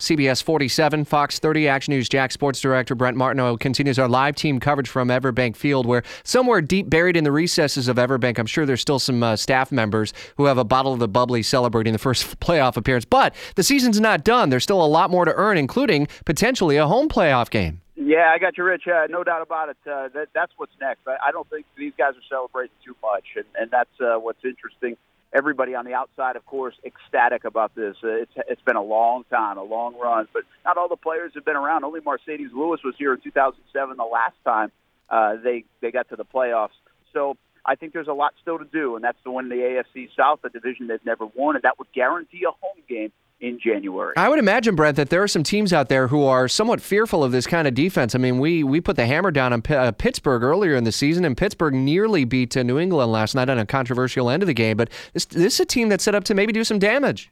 CBS 47, Fox 30, Action News Jax Sports Director Brent Martineau continues our live team coverage from Everbank Field, where somewhere deep buried in the recesses of Everbank, I'm sure there's still some uh, staff members who have a bottle of the bubbly celebrating the first playoff appearance. But the season's not done. There's still a lot more to earn, including potentially a home playoff game. Yeah, I got you, Rich. Uh, no doubt about it. Uh, that, that's what's next. I, I don't think these guys are celebrating too much, and, and that's uh, what's interesting everybody on the outside, of course, ecstatic about this. Uh, it's it's been a long time, a long run, but not all the players have been around. Only Marcedes Lewis was here in 2007, the last time uh, they they got to the playoffs. So I think there's a lot still to do, and that's to win the AFC South, a division they've never won, and that would guarantee a home game in January. I would imagine, Brent, that there are some teams out there who are somewhat fearful of this kind of defense. I mean, we we put the hammer down on P- uh, Pittsburgh earlier in the season, and Pittsburgh nearly beat uh, New England last night on a controversial end of the game. But this, this is a team that's set up to maybe do some damage.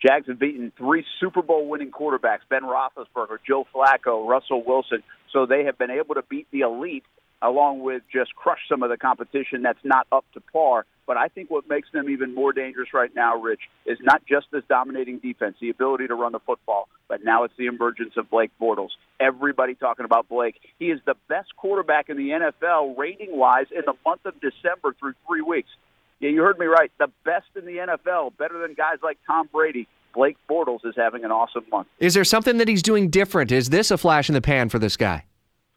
Jags have beaten three Super Bowl winning quarterbacks Ben Roethlisberger, Joe Flacco, Russell Wilson. So they have been able to beat the elite along with just crush some of the competition that's not up to par. But I think what makes them even more dangerous right now, Rich, is not just this dominating defense, the ability to run the football, but now it's the emergence of Blake Bortles. Everybody talking about Blake. He is the best quarterback in the NFL rating wise in the month of December through three weeks. Yeah, you heard me right. The best in the NFL, better than guys like Tom Brady. Blake Bortles is having an awesome month. Is there something that he's doing different? Is this a flash in the pan for this guy?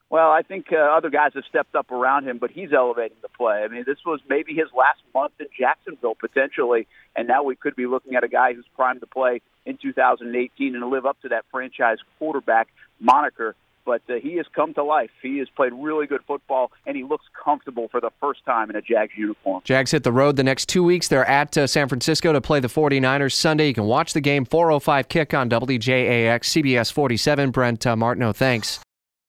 Well, I think uh, other guys have stepped up around him, but he's elevating the play. I mean, this was maybe his last month in Jacksonville potentially, and now we could be looking at a guy who's primed to play in 2018 and live up to that franchise quarterback moniker. But uh, he has come to life. He has played really good football, and he looks comfortable for the first time in a Jags uniform. Jags hit the road the next two weeks. They're at uh, San Francisco to play the 49ers Sunday. You can watch the game 4:05 kick on WJAX CBS 47. Brent uh, Martineau, thanks.